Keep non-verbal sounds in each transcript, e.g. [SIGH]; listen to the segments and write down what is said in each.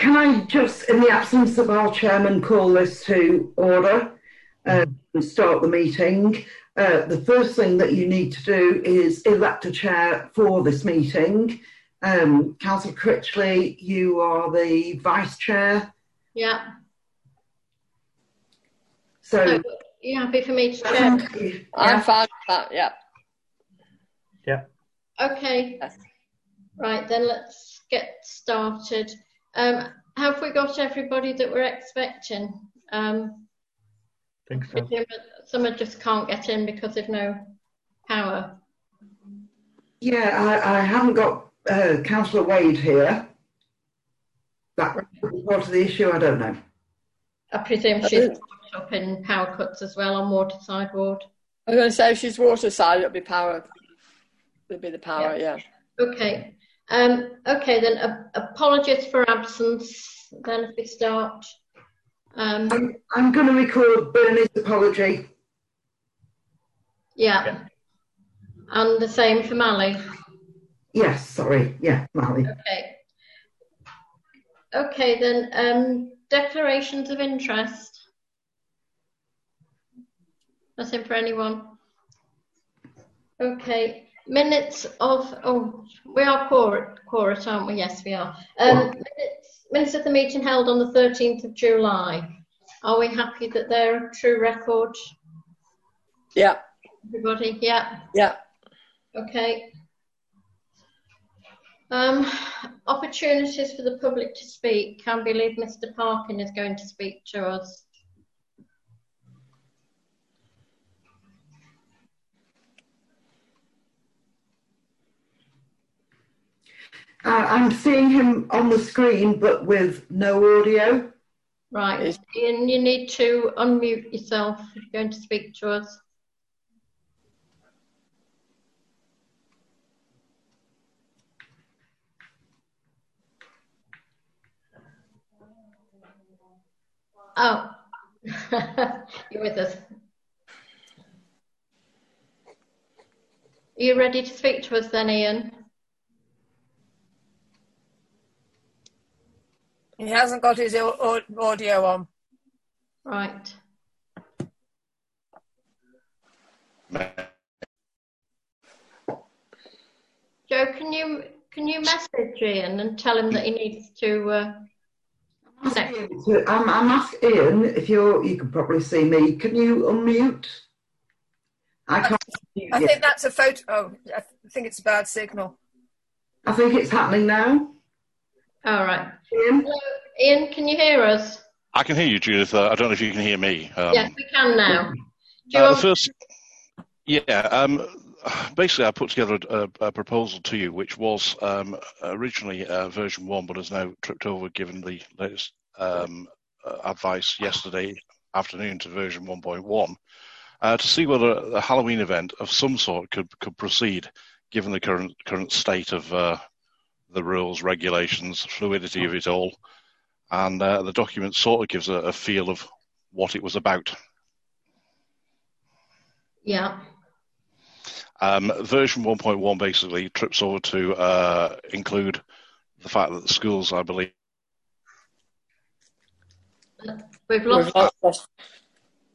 can I just, in the absence of our chairman, call this to order uh, and start the meeting? Uh, the first thing that you need to do is elect a chair for this meeting. Um, Councillor Critchley, you are the vice chair. Yeah. So, So, you happy for me to chair? I'm fine with that, yeah. Okay. Yes. Right, then let's get started. Um, have we got everybody that we're expecting? Um, think so. some of just can't get in because of no power. yeah, I, I haven't got uh, Councillor Wade here. That could be part of the issue, I don't know. I presume she's caught up in power cuts as well on Waterside Ward. I'm going to say if she's water side, it'll be power. It'll be the power, yeah. Okay. Um, okay, then uh, apologies for absence. Then if we start. Um, I'm, I'm going to record Bernie's apology. yeah. Yeah. And the same for Mally. Yes, sorry. Yeah, Mally. Okay. Okay, then um, declarations of interest. Nothing for anyone. Okay, minutes of oh, we are quorate, aren't we? Yes, we are. Um, minutes, minutes of the meeting held on the thirteenth of July. Are we happy that they're a true record? Yeah, Everybody, yeah. yeah. Okay. Um, opportunities for the public to speak. Can believe Mr. Parkin is going to speak to us. I'm seeing him on the screen, but with no audio. Right, Ian, you need to unmute yourself if you're going to speak to us. Oh, [LAUGHS] you're with us. Are you ready to speak to us then, Ian? He hasn't got his au- au- audio on. Right. Joe, can you can you message Ian and tell him that he needs to? Uh, So I'm, I'm asking Ian if you're, you can probably see me. Can you unmute? I can't. unmute I think that's a photo. Oh, I think it's a bad signal. I think it's happening now. All right. Ian? Hello, Ian, can you hear us? I can hear you, Judith. Uh, I don't know if you can hear me. Um, yes, we can now. Do you uh, the want- first, yeah. Um, basically, I put together a, a proposal to you, which was um, originally uh, version one, but has now tripped over given the latest um, uh, advice yesterday afternoon to version 1.1, uh, to see whether a Halloween event of some sort could could proceed, given the current current state of uh, the rules, regulations, fluidity of it all, and uh, the document sort of gives a, a feel of what it was about. yeah. Um, version 1.1 basically trips over to uh, include the fact that the schools, I believe, We've lost lost-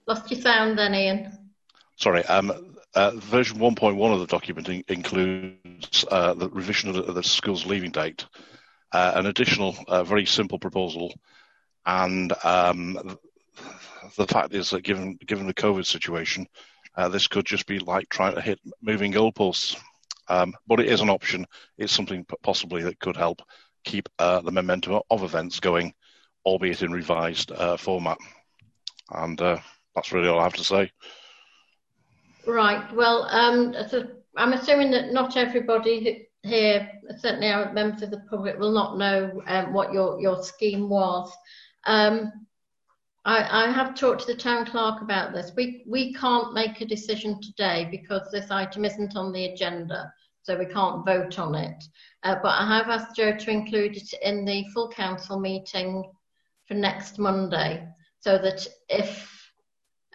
lost your sound then, Ian. sorry, um, uh, version 1.1 of the document in- includes uh, the revision of the, the school's leaving date, uh, an additional, uh, very simple proposal, and um, the fact is that given given the COVID situation, uh, this could just be like trying to hit moving goalposts. Um, but it is an option. It's something possibly that could help keep uh, the momentum of events going, albeit in revised format. And that's really all I have to say. Right. Well, um, so I'm assuming that not everybody here, certainly our members of the public, will not know um, what your, your scheme was. Um, I, I have talked to the town clerk about this. We we can't make a decision today because this item isn't on the agenda, so we can't vote on it. Uh, but I have asked Joe to include it in the full council meeting for next Monday, so that if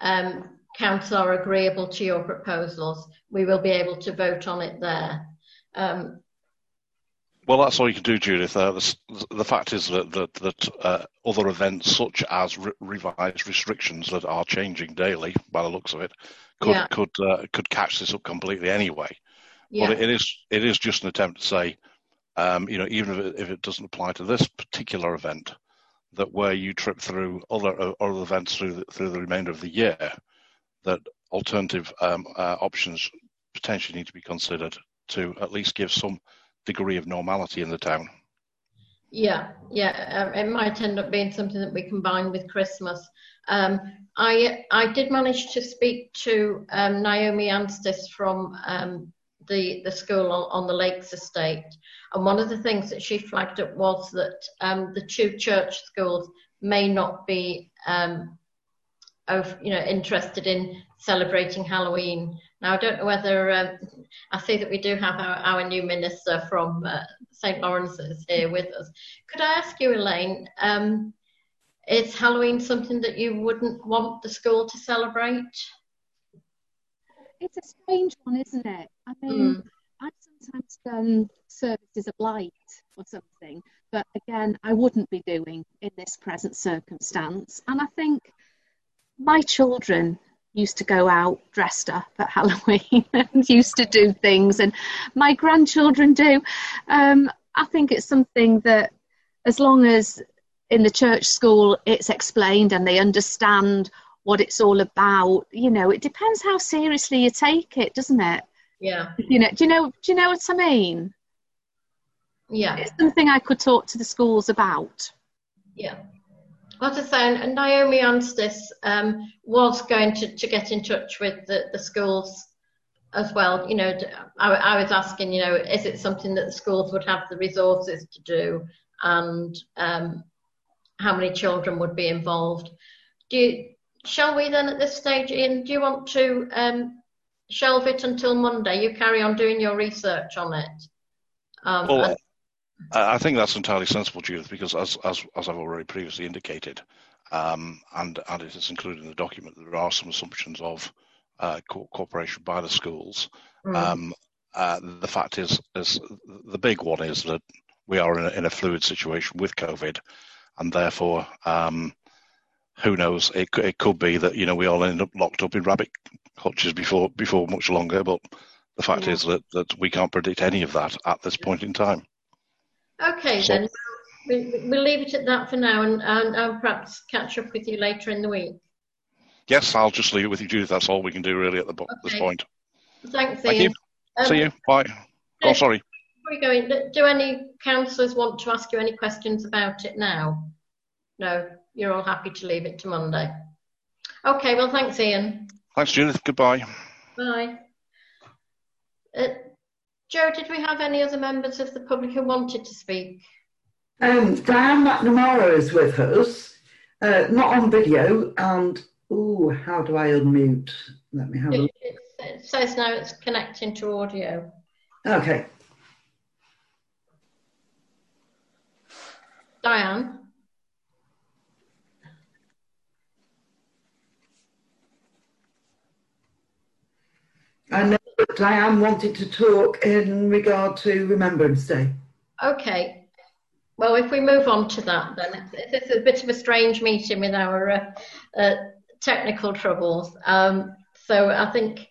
um, council are agreeable to your proposals, we will be able to vote on it there. Um, Well, that's all you can do, Judith. Uh, the, the, fact is that that, that uh, other events, such as re- revised restrictions that are changing daily, by the looks of it, could yeah. could uh, could catch this up completely anyway. Yeah. But it is it is just an attempt to say, um, you know, even if it, if it doesn't apply to this particular event, that where you trip through other uh, other events through the, through the remainder of the year, that alternative um, uh, options potentially need to be considered to at least give some degree of normality in the town. Yeah, yeah, um, it might end up being something that we combine with Christmas. Um, I I did manage to speak to um, Naomi Anstis from um, the the school on, on, the Lakes Estate, and one of the things that she flagged up was that um, the two church schools may not be um, of you know interested in celebrating Halloween. Now I don't know whether um, I see that we do have our, our new minister from uh, St Lawrence's here with us. Could I ask you, Elaine? Um, is Halloween something that you wouldn't want the school to celebrate? It's a strange one, isn't it? I mean, mm. I've sometimes done services of light or something, but again, I wouldn't be doing in this present circumstance. And I think my children used to go out dressed up at Halloween [LAUGHS] and used to do things, and my grandchildren do. Um, I think it's something that, as long as in the church school it's explained and they understand what it's all about, you know, it depends how seriously you take it, doesn't it? Yeah. You know, do you know? Do you know what I mean? Yeah. It's something I could talk to the schools about. Yeah. What I say, and Naomi Anstis um, was going to, to get in touch with the, the schools as well. You know, I, I, was asking, you know, is it something that the schools would have the resources to do, and um, how many children would be involved? Do you, shall we then at this stage, Ian? Do you want to um, shelve it until Monday? You carry on doing your research on it. Um, well, I think that's entirely sensible, Judith, because as as, as I've already previously indicated, um, and and it is included in the document, there are some assumptions of uh, co- cooperation by the schools. Mm. Um, uh, the fact is, is the big one is that we are in a, in a fluid situation with COVID, and therefore, um, who knows? It it could be that you know we all end up locked up in rabbit hutches before before much longer. But the fact yeah. is that that we can't predict any of that at this point in time. Okay, so, then we, will leave it at that for now, and, and I'll perhaps catch up with you later in the week. Yes, I'll just leave it with you, Judith. That's all we can do really at the, okay. this point. Thanks, Thank Ian. You. Um, See you. Bye. Oh, sorry. Before we go in, do any councillors want to ask you any questions about it now? No, you're all happy to leave it to Monday. Okay, well, thanks, Ian. Thanks, Judith. Goodbye. Bye. Uh, Joe, did we have any other members of the public who wanted to speak? Um, Diane McNamara is with us, uh, not on video, and oh, how do I unmute? Let me have a look. It, it says now it's connecting to audio. Okay. Diane? I know Diane wanted to talk in regard to Remembrance Day. Okay. Well, if we move on to that, then it's, a bit of a strange meeting with our uh, uh, technical troubles. Um, so I think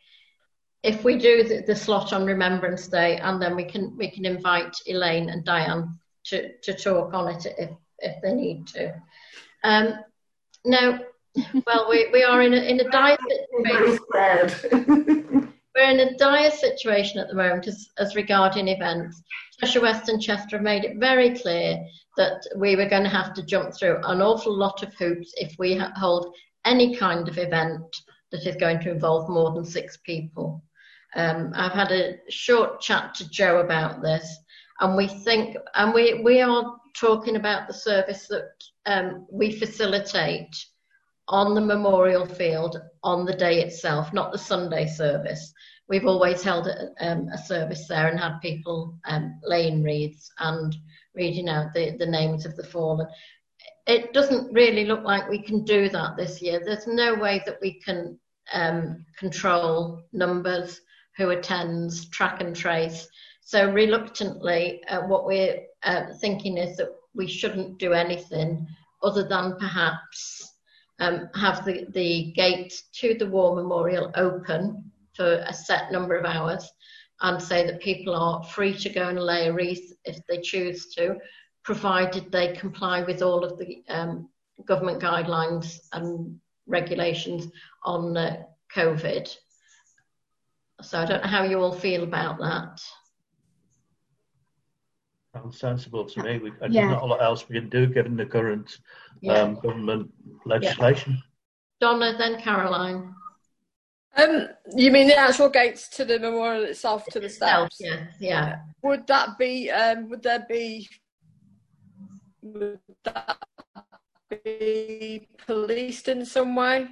if we do the, the, slot on Remembrance Day, and then we can we can invite Elaine and Diane to, to talk on it if if they need to. Um, now, well, we, we are in a, in a dire [LAUGHS] situation. [LAUGHS] We're in a dire situation at the moment as, as regarding events. Cheshire West and Chester have made it very clear that we were going to have to jump through an awful lot of hoops if we hold any kind of event that is going to involve more than six people. Um, I've had a short chat to Joe about this, and we think, and we, we are talking about the service that um, we facilitate on the memorial field on the day itself, not the Sunday service. We've always held a, um, a service there and had people um, laying wreaths and reading out the, the names of the fallen. It doesn't really look like we can do that this year. There's no way that we can um, control numbers, who attends, track and trace. So reluctantly, uh, what we're uh, thinking is that we shouldn't do anything other than perhaps um, have the, the gate to the War Memorial open for a set number of hours and say that people are free to go and lay a wreath if they choose to, provided they comply with all of the um, government guidelines and regulations on uh, COVID. So I don't know how you all feel about that. Sounds sensible to me. We, Yeah. There's not a lot else we can do given the current Yeah. um, government legislation. Donna, then Caroline. Um, you mean the actual gates to the memorial itself, to the Self, steps? yeah, yeah. Would that be? Um, would there be? Would that be policed in some way?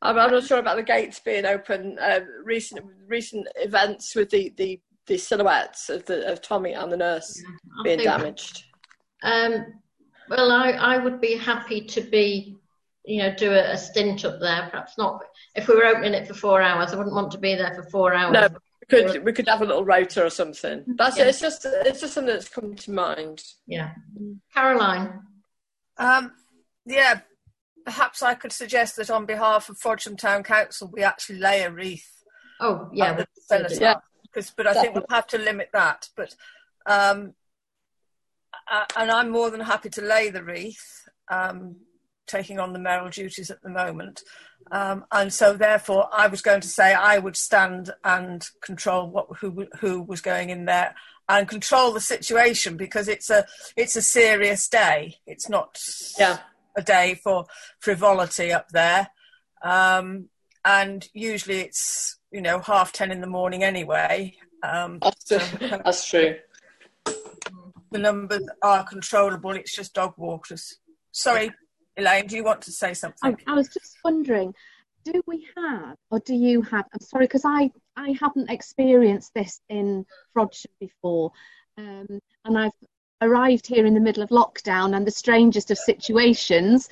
I'm, I'm not sure about the gates being open. Uh, recent recent events with the, the, the silhouettes of the of Tommy and the nurse I being think- damaged. Um, well, I, I would be happy to be, you know, do a, a stint up there. Perhaps not. If we were opening it for four hours, I wouldn't want to be there for four hours. No, we could we could have a little rota or something. That's Yeah. it's just it's just something that's come to mind. Yeah. Caroline. Um, yeah, perhaps I could suggest that on behalf of Frodsham Town Council, we actually lay a wreath. Oh, yeah. the could centre do Yeah. But I think we'll have to limit that. But, um, uh, and I'm more than happy to lay the wreath, um, taking on the mayoral duties at the moment. Um, and so, therefore, I was going to say I would stand and control what who who was going in there and control the situation because it's a it's a serious day. It's not Yeah. a day for frivolity up there. Um, and usually it's, you know, half 10 in the morning anyway. Um, That's, so that's true. the numbers are controllable. It's just dog walkers. Sorry, Elaine, do you want to say I, something? I was just wondering, do we have, or do you have? I'm sorry, because I I haven't experienced this in Frodsham before, um, and I've arrived here in the middle of lockdown and the strangest of situations.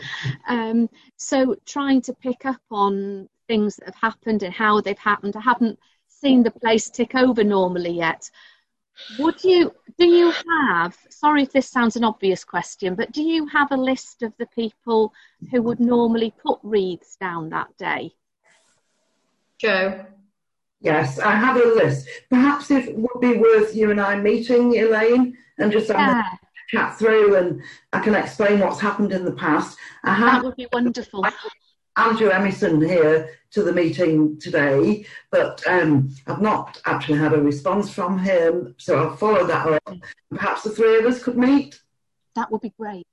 Um, so trying to pick up on things that have happened and how they've happened. I haven't seen the place tick over normally yet. Would you, do you have, sorry if this sounds an obvious question, but do you have a list of the people who would normally put wreaths down that day? Joe. Yes, I have a list. Perhaps it would be worth you and I meeting, Elaine, and just having Yeah, a chat through and I can explain what's happened in the past. I that would be wonderful. Andrew Emerson here to the meeting today, but um, I've not actually had a response from him, so I'll follow that up. Perhaps the three of us could meet. That would be great.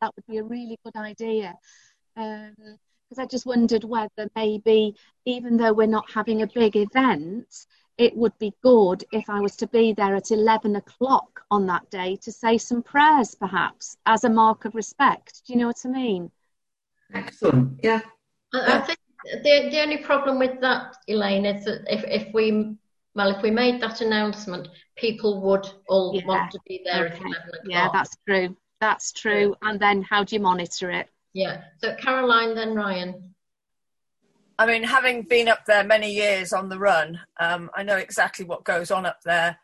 That would be a really good idea. Because I just wondered whether maybe, even though we're not having a big event, it would be good if I was to be there at 11 o'clock on that day to say some prayers, perhaps, as a mark of respect. Do you know what I mean? Excellent. Yeah. I, I think the the only problem with that, Elaine, is that if, if we well, if we made that announcement, people would all Yeah. want to be there at Okay. eleven o'clock. Yeah, that's true. That's true. And then how do you monitor it? yeah. So Caroline, then Ryan. I mean, having been up there many years on the run, um, I know exactly what goes on up there,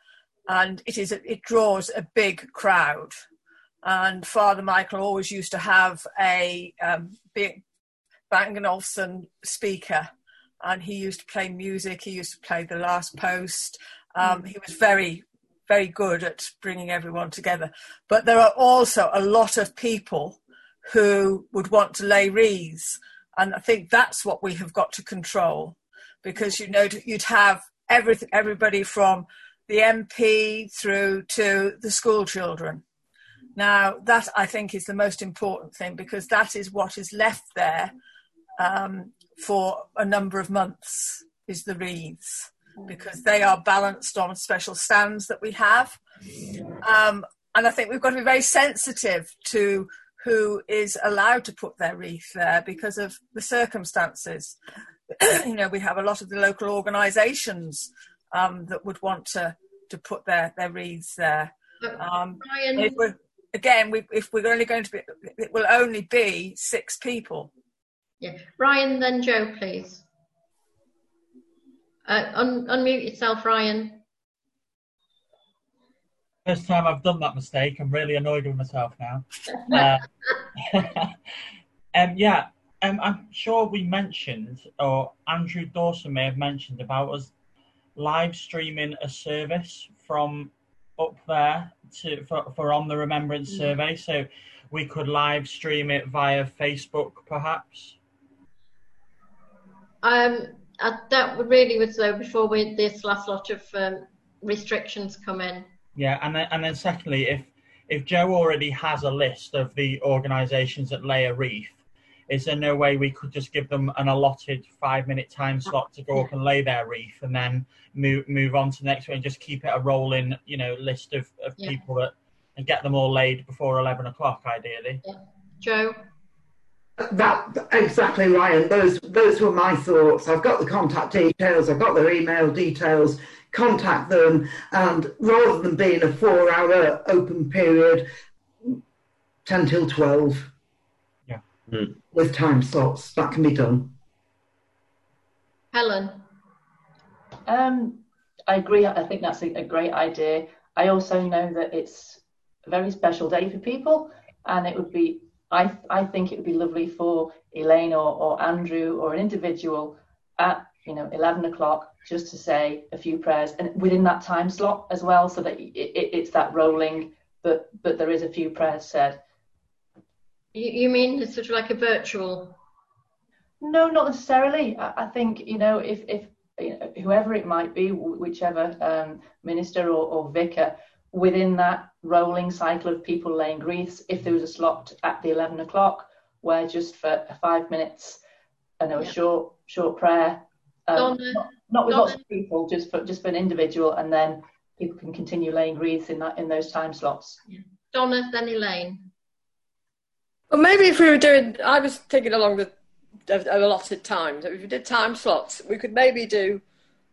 and it is it draws a big crowd. And Father Michael always used to have a um, big Bang Olufsen speaker, and he used to play music. He used to play the Last Post. Um, he was very, very good at bringing everyone together. But there are also a lot of people who would want to lay wreaths. And I think that's what we have got to control because you know you'd have everything, everybody from the MP through to the school children. Now, that I think is the most important thing because that is what is left there um, for a number of months is the wreaths because they are balanced on special stands that we have. Um, and I think we've got to be very sensitive to who is allowed to put their wreath there because of the circumstances. [COUGHS] you know, we have a lot of the local organisations um, that would want to, to put their, their wreaths there. Um, Ryan, if we're, again, we, if we're only going to be, it will only be six people. Yeah. Ryan, then Joe, please. Uh, un- unmute yourself, Ryan. First time I've done that mistake. I'm really annoyed with myself now. Uh, [LAUGHS] um, yeah, um, I'm sure we mentioned, or Andrew Dawson may have mentioned about us live streaming a service from up there to for, for on the Remembrance mm. Survey. So we could live stream it via Facebook, perhaps. Um, uh, that really was though before we this last lot of um, restrictions come in. Yeah, and then and then secondly, if if Joe already has a list of the organisations that lay a wreath, is there no way we could just give them an allotted five minute time slot to go up and lay their reef and then move move on to the next one and just keep it a rolling, you know, list of, of yeah. people that and get them all laid before eleven o'clock, ideally. Yeah. Joe. That exactly, Ryan. Those those were my thoughts. I've got the contact details. I've got their email details. Contact them, and rather than being a four-hour open period, ten till twelve. Yeah. Mm. With time slots, that can be done. Helen. Um, I agree. I think that's a, a great idea. I also know that it's a very special day for people, and it would be I, I think it would be lovely for Elaine or, or Andrew or an individual at you know 11 o'clock just to say a few prayers and within that time slot as well so that it, it, it's that rolling but but there is a few prayers said. You, you mean it's sort of like a virtual? No not necessarily. I, I think you know if if you know, whoever it might be whichever um, minister or, or vicar within that rolling cycle of people laying wreaths, if there was a slot at the 11 o'clock where just for five minutes, I know, a short short prayer, um, not, not, with Donna. lots of people, just for just for an individual, and then people can continue laying wreaths in that in those time slots. Yeah. Donna, then Elaine. Well, maybe if we were doing, I was thinking along the allotted times. If we did time slots, we could maybe do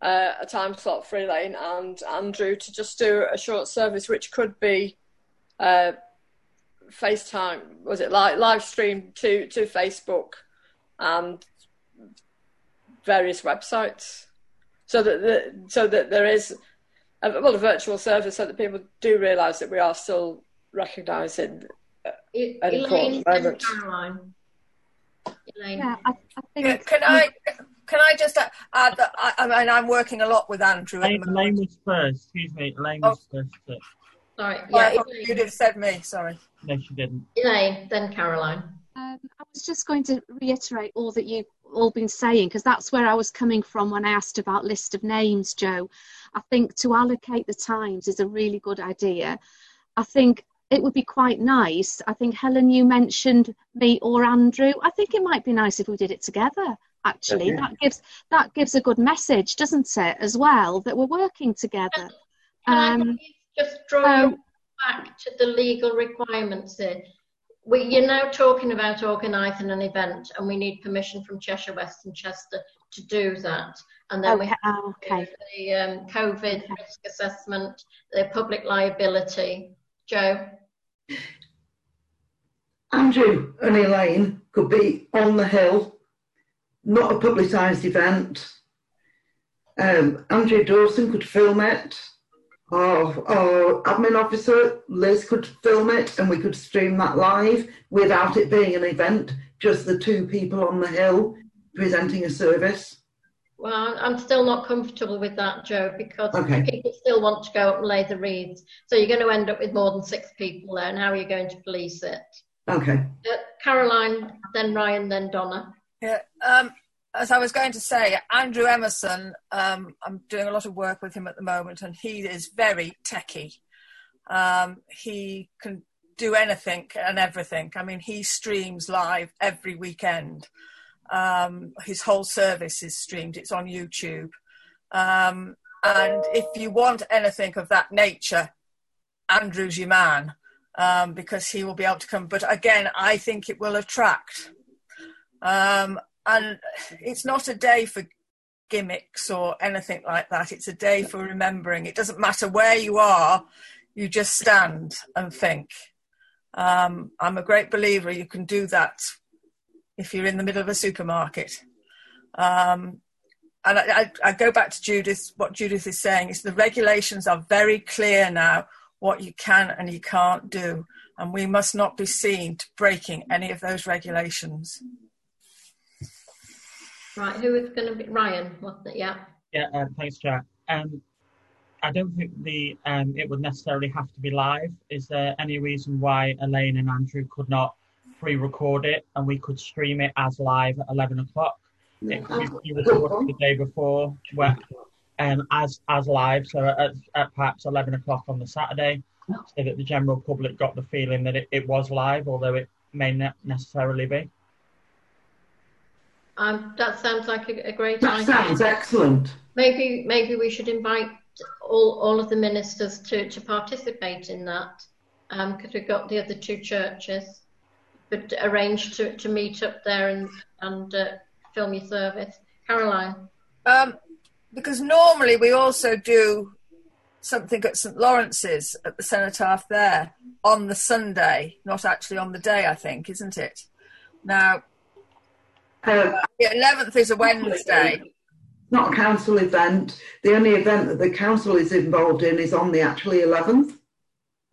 uh, a time slot for Elaine and Andrew to just do a short service, which could be uh, FaceTime, was it like live stream to to Facebook and various websites, so that the, so that there is a, well a virtual service, so that people do realise that we are still recognising uh, an important moment. Caroline. Elaine. Yeah, I, I think. Can I? Can I just add that I, I mean I'm working a lot with Andrew. Elaine, Elaine was first. Excuse me, Elaine was oh. first. Sorry, yeah, yeah you'd have said me. Sorry. No, she didn't. Elaine, then Caroline. Um, I was just going to reiterate all that you've all been saying because that's where I was coming from when I asked about list of names, Joe. I think to allocate the times is a really good idea. I think it would be quite nice. I think Helen, you mentioned me or Andrew. I think it might be nice if we did it together actually that gives that gives a good message doesn't it as well that we're working together um, just draw so, back to the legal requirements here we, you're now talking about organising an event and we need permission from cheshire west and chester to do that and then okay. we have oh, okay. the um, covid okay. risk assessment the public liability joe andrew and elaine could be on the hill not a publicised event. Um, Andrew Dawson could film it. Our, our admin officer, Liz, could film it and we could stream that live without it being an event, just the two people on the hill presenting a service. Well, I'm still not comfortable with that, Joe, because okay. people still want to go up and lay the wreaths. So you're going to end up with more than six people there, and how are you going to police it? Okay. Uh, Caroline, then Ryan, then Donna. Yeah. Um, as I was going to say, Andrew Emerson, um, I'm doing a lot of work with him at the moment, and he is very techie. Um, he can do anything and everything. I mean, he streams live every weekend. Um, his whole service is streamed, it's on YouTube. Um, and if you want anything of that nature, Andrew's your man um, because he will be able to come. But again, I think it will attract. Um, and it's not a day for gimmicks or anything like that. It's a day for remembering. It doesn't matter where you are, you just stand and think. Um, I'm a great believer you can do that if you're in the middle of a supermarket. Um, and I, I, I, go back to Judith, what Judith is saying is the regulations are very clear now what you can and you can't do. And we must not be seen to breaking any of those regulations. Right, who is going to be Ryan? Wasn't it? Yeah. Yeah, uh, thanks, Chair. Um, I don't think the um, it would necessarily have to be live. Is there any reason why Elaine and Andrew could not pre-record it and we could stream it as live at 11 o'clock? It could be recorded the day before, where, um, as as live, so at, at perhaps 11 o'clock on the Saturday, so that the general public got the feeling that it, it was live, although it may not necessarily be. Um, that sounds like a, a great That idea. sounds excellent. Maybe maybe we should invite all, all of the ministers to, to participate in that because we've got the other two churches, but arrange to, to meet up there and and uh, film your service. Caroline. Um, because normally we also do something at St Lawrence's at the cenotaph there on the Sunday, not actually on the day, I think, isn't it? Now, the 11th is a Wednesday. not a council event. The only event that the council is involved in is on the actually 11th.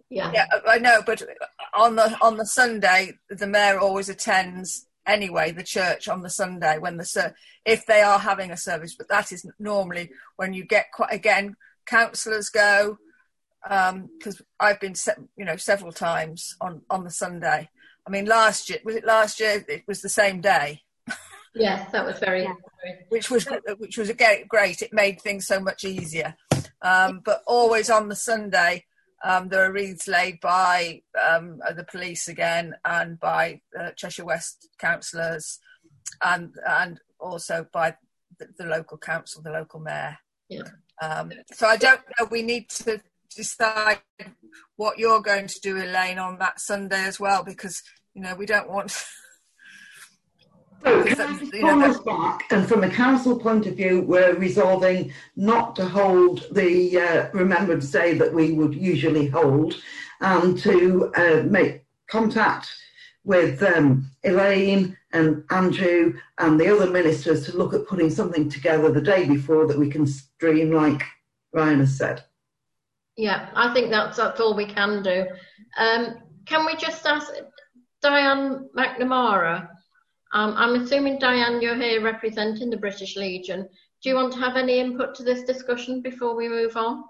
Yeah. Yeah, I know, but on the on the Sunday, the mayor always attends anyway the church on the Sunday when the ser- if they are having a service. But that is normally when you get quite again councillors go um, because I've been se- you know several times on on the Sunday. I mean, last year was it last year? It was the same day, Yes, that was very. very which was which was again great. It made things so much easier. Um, but always on the Sunday, um, there are wreaths laid by um, the police again and by uh, Cheshire West councillors, and and also by the, the local council, the local mayor. Yeah. Um, so I don't know. We need to decide what you're going to do, Elaine, on that Sunday as well, because you know we don't want. So can you pull us back? And from a council point of view, we're resolving not to hold the uh, Remembrance Day that we would usually hold and to uh, make contact with um, Elaine and Andrew and the other ministers to look at putting something together the day before that we can stream, like Ryan has said. Yeah, I think that's that's all we can do. Um, can we just ask Diane McNamara? Um, I'm assuming Diane, you're here representing the British Legion. Do you want to have any input to this discussion before we move on?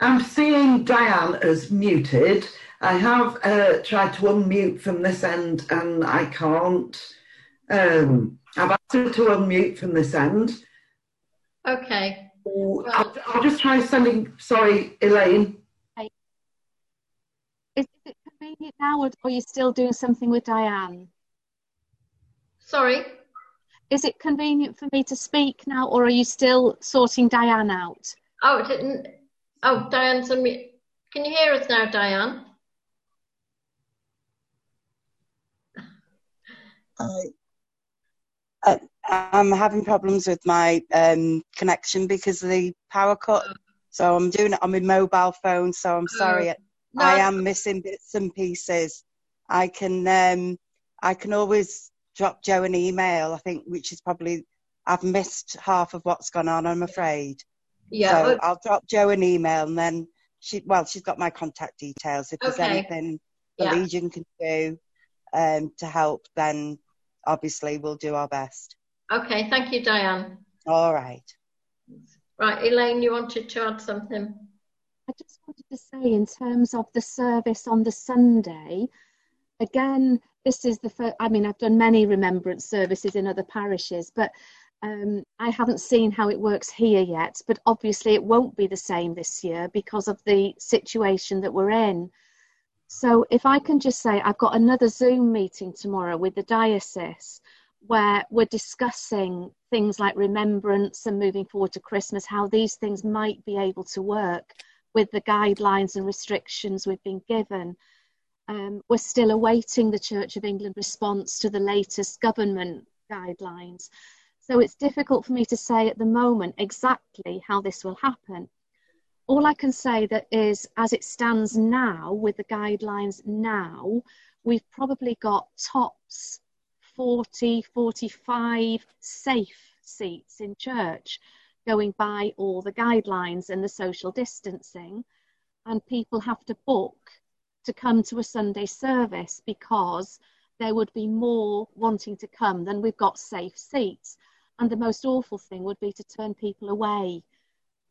I'm seeing Diane as muted. I have uh, tried to unmute from this end and I can't. Um, I've asked her to unmute from this end. Okay. I'll, I'll just try sending. Sorry, Elaine. Is it now, or are you still doing something with Diane? Sorry. Is it convenient for me to speak now, or are you still sorting Diane out? Oh, it didn't. Oh, Diane's unmute. Can you hear us now, Diane? I, I, I'm having problems with my um, connection because of the power cut. So I'm doing it on my mobile phone. So I'm sorry. No, I am missing bits and pieces. I can um, I can always drop Joe an email. I think which is probably I've missed half of what's gone on. I'm afraid. Yeah. so I'll drop Joe an email and then she well she's got my contact details. If there's Okay. anything the Yeah. Legion can do um, to help, then obviously we'll do our best. okay. Thank you, Diane. All right. Right, Elaine, you wanted to add something? I just wanted to say, in terms of the service on the Sunday, again, this is the first, I mean, I've done many remembrance services in other parishes, but um, I haven't seen how it works here yet. But obviously, it won't be the same this year because of the situation that we're in. So, if I can just say, I've got another Zoom meeting tomorrow with the diocese where we're discussing things like remembrance and moving forward to Christmas, how these things might be able to work with the guidelines and restrictions we've been given. Um, we're still awaiting the Church of England response to the latest government guidelines. So it's difficult for me to say at the moment exactly how this will happen. All I can say that is, as it stands now, with the guidelines now, we've probably got tops 40, 45 safe seats in church. Going by all the guidelines and the social distancing. And people have to book to come to a Sunday service because there would be more wanting to come than we've got safe seats. And the most awful thing would be to turn people away.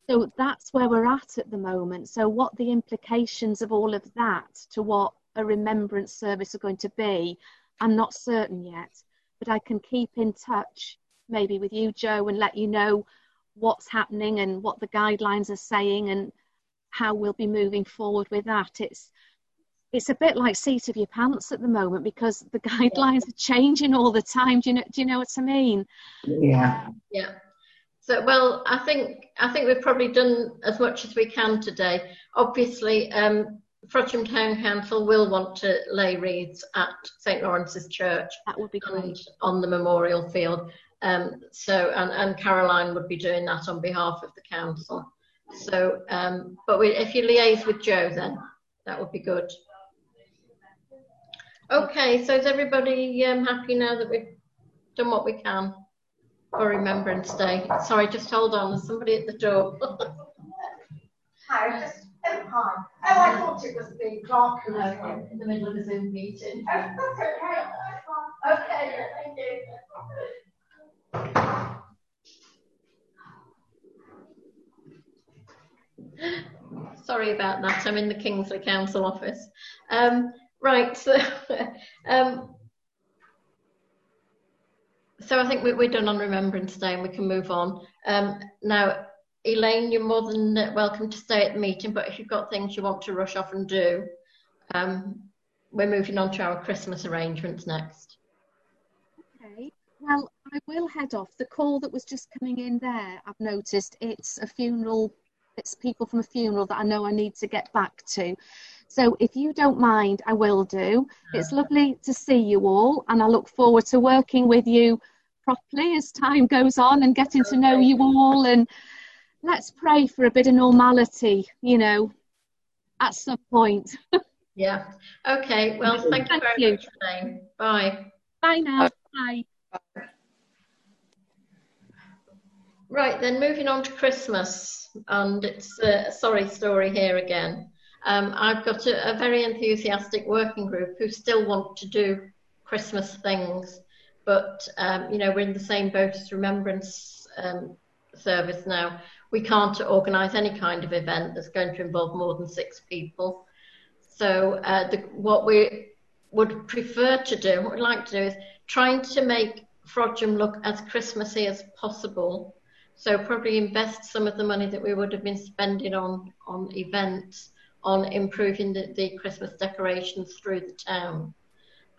So that's where we're at at the moment. So, what the implications of all of that to what a remembrance service are going to be, I'm not certain yet. But I can keep in touch maybe with you, Joe, and let you know what's happening and what the guidelines are saying and how we'll be moving forward with that. It's it's a bit like seat of your pants at the moment because the [LAUGHS] guidelines are changing all the time. Do you know? Do you know what I mean? Yeah. Yeah. So, well, I think I think we've probably done as much as we can today. Obviously, um, Frodsham Town Council will want to lay wreaths at St Lawrence's Church. That would be great. On the memorial field. Um, so, and, and Caroline would be doing that on behalf of the council. So, um, but we, if you liaise with Joe, then that would be good. Okay, so is everybody um, happy now that we've done what we can for Remembrance Day? Sorry, just hold on. There's somebody at the door. [LAUGHS] Hi, just oh, hi. Oh, I thought it was the clerk who was in the middle of a Zoom meeting. Oh, that's okay. [LAUGHS] Okay, thank you. [LAUGHS] Sorry about that. I'm in the Kingsley Council office. Um, right, so, [LAUGHS] um, so I think we, are done on Remembrance Day and we can move on. Um, now, Elaine, you're more than welcome to stay at the meeting, but if you've got things you want to rush off and do, um, we're moving on to our Christmas arrangements next. Okay, well, I will head off. The call that was just coming in there, I've noticed it's a funeral it's people from a funeral that I know I need to get back to. So if you don't mind, I will do. It's lovely to see you all, and I look forward to working with you properly as time goes on and getting to know you all. And let's pray for a bit of normality, you know, at some point. [LAUGHS] yeah. Okay. Well, thank, you very you. much. Bye. Bye now. Bye. Bye. Right, then moving on to Christmas, and it's a sorry story here again. Um, I've got a, a, very enthusiastic working group who still want to do Christmas things, but um, you know we're in the same boat as Remembrance um, Service now. We can't organise any kind of event that's going to involve more than six people. So uh, the, what we would prefer to do, what we'd like to do, is trying to make Frodsham look as Christmassy as possible so probably invest some of the money that we would have been spending on on events on improving the, the Christmas decorations through the town.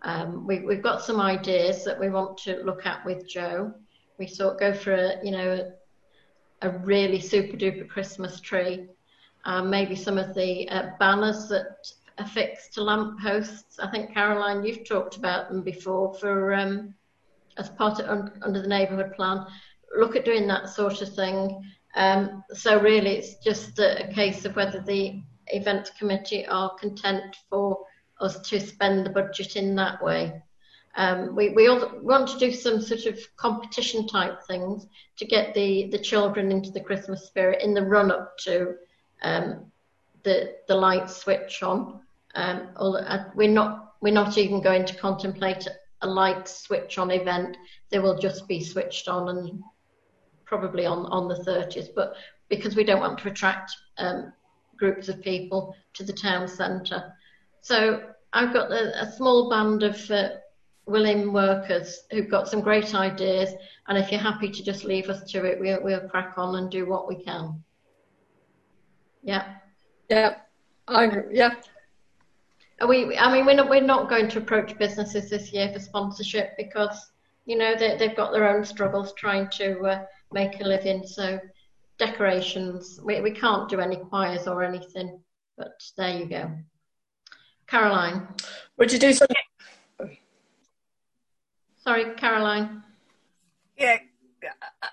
Um, we, have got some ideas that we want to look at with Joe. We thought go for a you know a, a really super duper Christmas tree. Um, maybe some of the uh, banners that affixed to lamp posts. I think Caroline, you've talked about them before for um, as part of under the neighbourhood plan look at doing that sort of thing. Um, so really, it's just a, case of whether the event committee are content for us to spend the budget in that way. Um, we we want to do some sort of competition type things to get the, the children into the Christmas spirit in the run up to um, the the light switch on. Um, uh, we're not we're not even going to contemplate a light switch on event. They will just be switched on and probably on, on the 30th, but because we don't want to attract um, groups of people to the town centre. So I've got a, a small band of uh, willing workers who've got some great ideas, and if you're happy to just leave us to it, we'll, we'll crack on and do what we can. Yeah. Yeah. I, yeah. Are we, I mean, we're not, we're not going to approach businesses this year for sponsorship because, you know, they, they've got their own struggles trying to uh, make a living. So decorations, we, we can't do any choirs or anything, but there you go. Caroline. Would you do something? Sorry, Caroline. Yeah,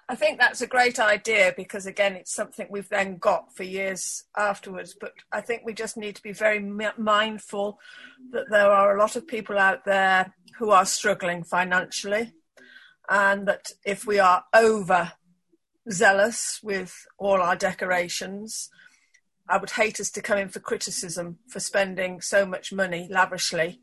I think that's a great idea because again, it's something we've then got for years afterwards. But I think we just need to be very mindful that there are a lot of people out there who are struggling financially, and that if we are over zealous with all our decorations. I would hate us to come in for criticism for spending so much money lavishly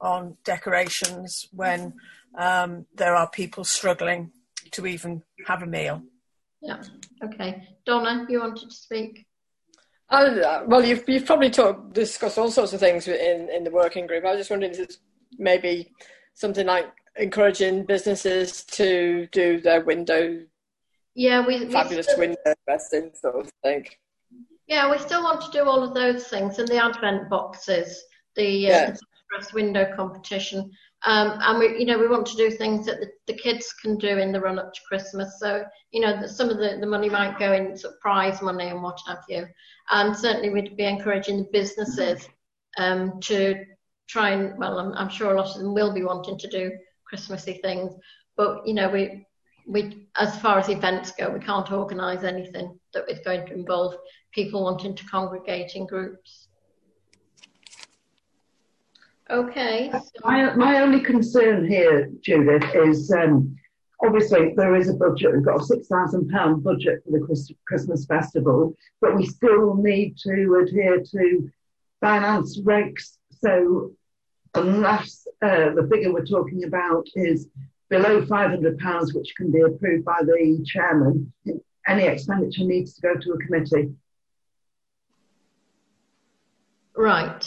on decorations when um, there are people struggling to even have a meal. Yeah. Okay. Donna, you wanted to speak? Uh, well, you've, you've probably talked, discussed all sorts of things in, in the working group. I was just wondering if it's maybe something like encouraging businesses to do their window, yeah, we, fabulous we still, window dressing sort of thing. Yeah, we still want to do all of those things and the advent boxes, the, uh, yeah. window competition. Um, and we, you know, we want to do things that the, the, kids can do in the run up to Christmas. So, you know, some of the, the money might go in sort of prize money and what have you. And certainly we'd be encouraging the businesses um, to try and, well, I'm, I'm, sure a lot of them will be wanting to do Christmassy things. But, you know, we, we, as far as events go, we can't organise anything that is going to involve people wanting to congregate in groups. Okay. So. My, my only concern here, Judith, is um, obviously there is a budget. We've got a £6,000 budget for the Christmas festival, but we still need to adhere to finance regs. So unless uh, the figure we're talking about is below £500, which can be approved by the chairman, any expenditure needs to go to a committee. Right.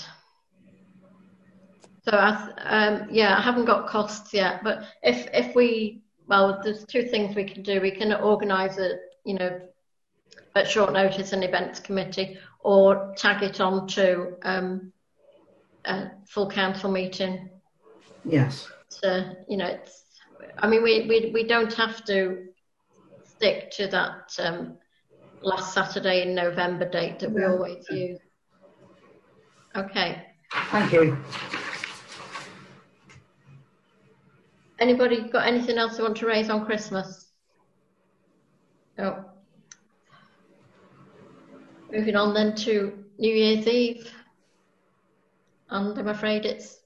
So, I, um, yeah, I haven't got costs yet, but if if we, well, there's two things we can do. We can organise a, you know, at short notice an events committee, or tag it on to um, a full council meeting. Yes. So, you know, it's. I mean, we we we don't have to stick to that um, last Saturday in November date that we always use. Okay. Thank you. Anybody got anything else they want to raise on Christmas? No. Moving on then to New Year's Eve. And I'm afraid it's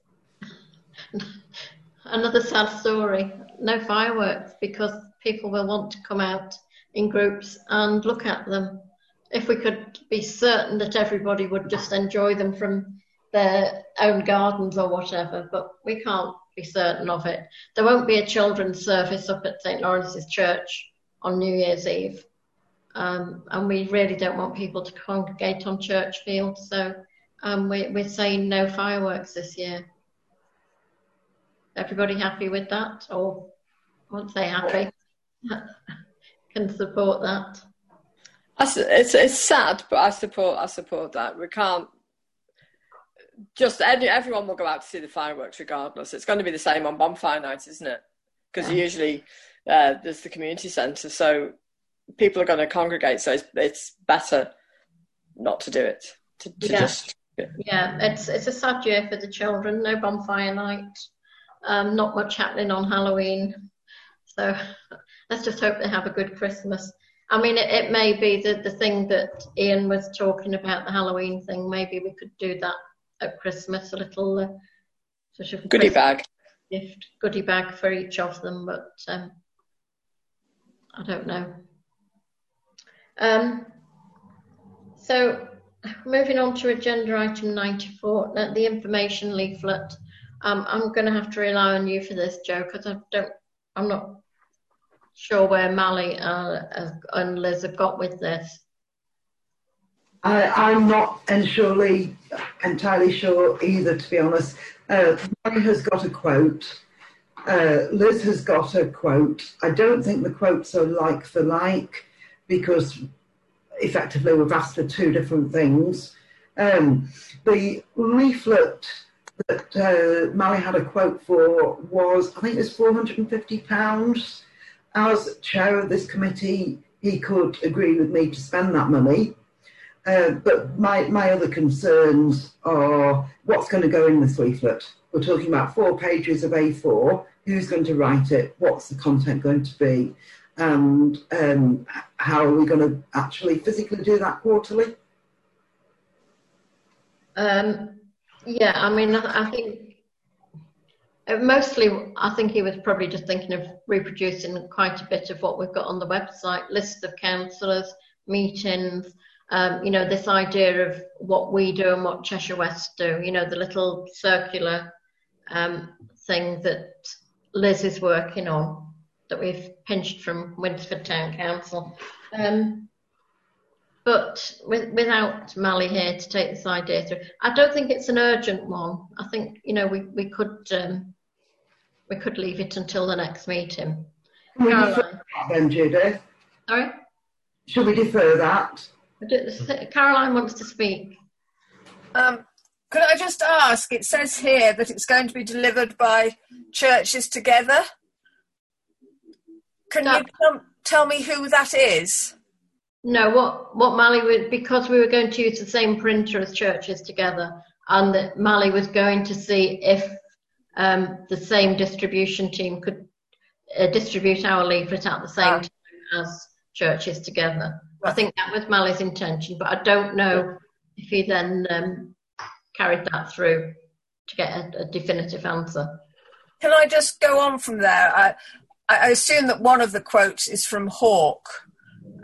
another sad story. No fireworks because people will want to come out in groups and look at them. If we could be certain that everybody would just enjoy them from their own gardens or whatever, but we can't be certain of it. There won't be a children's service up at St Lawrence's Church on New Year's Eve. Um, and we really don't want people to congregate on church fields, so um, we, we're saying no fireworks this year. Everybody happy with that, or won't say happy? [LAUGHS] Can support that. It's it's sad, but I support I support that. We can't just everyone will go out to see the fireworks regardless. It's going to be the same on bonfire night, isn't it? Because yeah. usually uh, there's the community centre, so people are going to congregate. So it's, it's better not to do it. To, to yeah. just yeah. yeah, it's it's a sad year for the children. No bonfire night. Um, not much happening on Halloween. So let's just hope they have a good Christmas. I mean, it, it may be the, the thing that Ian was talking about, the Halloween thing. Maybe we could do that at Christmas, a little uh, sort of goodie bag gift goodie bag for each of them, but um, I don't know. Um, so moving on to agenda item 94, uh, the information leaflet. Um, I'm going to have to rely on you for this, Joe, because I don't, I'm not sure where Mally uh, and Liz have got with this. I, am not entirely, entirely sure either, to be honest. Uh, Mary has got a quote. Uh, Liz has got a quote. I don't think the quotes are like for like because effectively we've asked for two different things. Um, the leaflet that uh, Mally had a quote for was, I think it was £450. As chair of this committee, he could agree with me to spend that money. Uh, but my, my other concerns are what's going to go in this leaflet. We're talking about four pages of A4. Who's going to write it? What's the content going to be? And um, how are we going to actually physically do that quarterly? Um, yeah, I mean, I think uh, mostly, I think he was probably just thinking of reproducing quite a bit of what we've got on the website: list of councillors, meetings. Um, you know, this idea of what we do and what Cheshire West do. You know, the little circular um, thing that Liz is working on that we've pinched from Winsford Town Council. Um, but with, without Mally here to take this idea through, I don't think it's an urgent one. I think you know we we could um, we could leave it until the next meeting. Can we defer that then, Judith? Sorry, Should we defer that? Caroline wants to speak. Um, could I just ask? It says here that it's going to be delivered by churches together. Can you tell, tell me who that is? No, what what Mally would because we were going to use the same printer as churches together, and that Mally was going to see if um, the same distribution team could uh, distribute our leaflet at the same Ah. time as churches together. I think that was Mally's intention, but I don't know if he then um, carried that through to get a, a definitive answer. Can I just go on from there? I, I assume that one of the quotes is from Hawk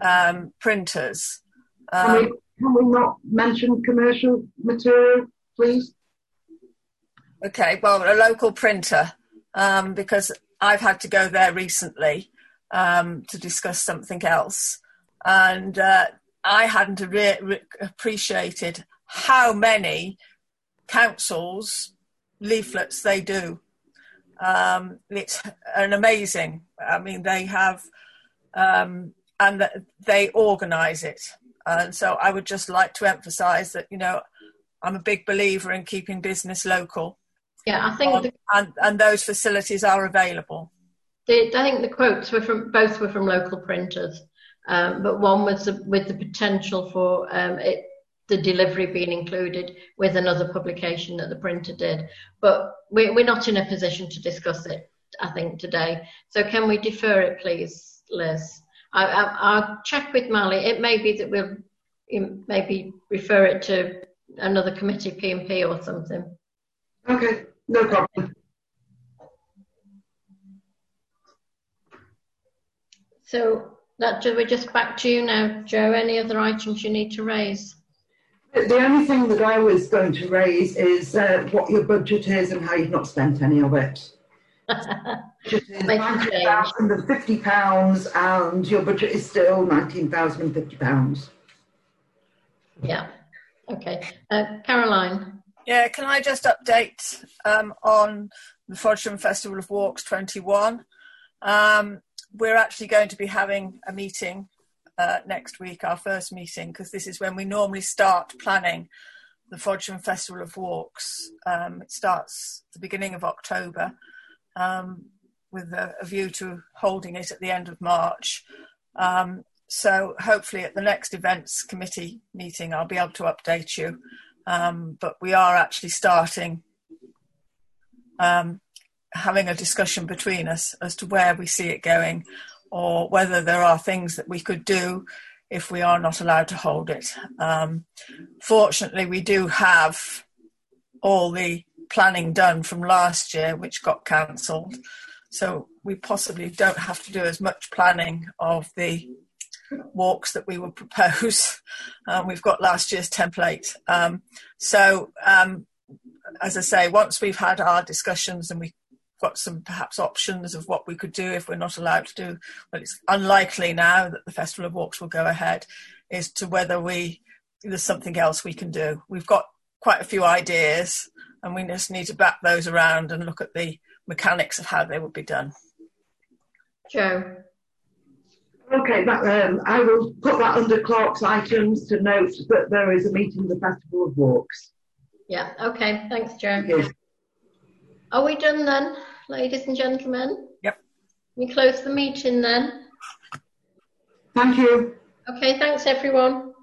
um, printers. Can, we, Um, can we not mention commercial material, please? okay, well, a local printer, um, because I've had to go there recently um, to discuss something else. And uh, I hadn't re- re- appreciated how many councils leaflets they do. Um, it's an amazing. I mean, they have, um, and th- they organise it. And so I would just like to emphasise that you know I'm a big believer in keeping business local. Yeah, I think Um, the, and and those facilities are available. the, I think the quotes were from both were from local printers, um, but one was the, with the potential for um, it, the delivery being included with another publication that the printer did. But we, we're not in a position to discuss it, I think, today. So can we defer it, please, Liz? I, I, I'll check with Mally. It may be that we'll maybe refer it to another committee, PMP or something. Okay, no problem. So that we're just back to you now, Joe. Any other items you need to raise? The the only thing that I was going to raise is uh, what your budget is and how you've not spent any of it. Budget is Make £19,050 and your budget is still £19,050. Yeah. Okay. Uh, Caroline. Yeah, can I just update um, on the Frodsham Festival of Walks 21? Um, we're actually going to be having a meeting uh, next week, our first meeting, because this is when we normally start planning the Frodsham Festival of Walks. Um, it starts the beginning of October um, with a, a view to holding it at the end of March. Um, so hopefully at the next events committee meeting, I'll be able to update you. Um, but we are actually starting um, having a discussion between us as to where we see it going or whether there are things that we could do if we are not allowed to hold it. Um, fortunately, we do have all the planning done from last year, which got cancelled. So we possibly don't have to do as much planning of the walks that we would propose. Um, [LAUGHS] we've got last year's template. Um, so, um, as I say, once we've had our discussions and we've got some perhaps options of what we could do if we're not allowed to do, well, it's unlikely now that the Festival of Walks will go ahead, is to whether we there's something else we can do. We've got quite a few ideas and we just need to back those around and look at the mechanics of how they would be done. Joe. Okay, that, um, I will put that under Clerk's items to note that there is a meeting of the Festival of Walks. Yeah. Okay. Thanks, Joe. Yes. Are we done then, ladies and gentlemen? Yep. We close the meeting then. Thank you. Okay. Thanks, everyone.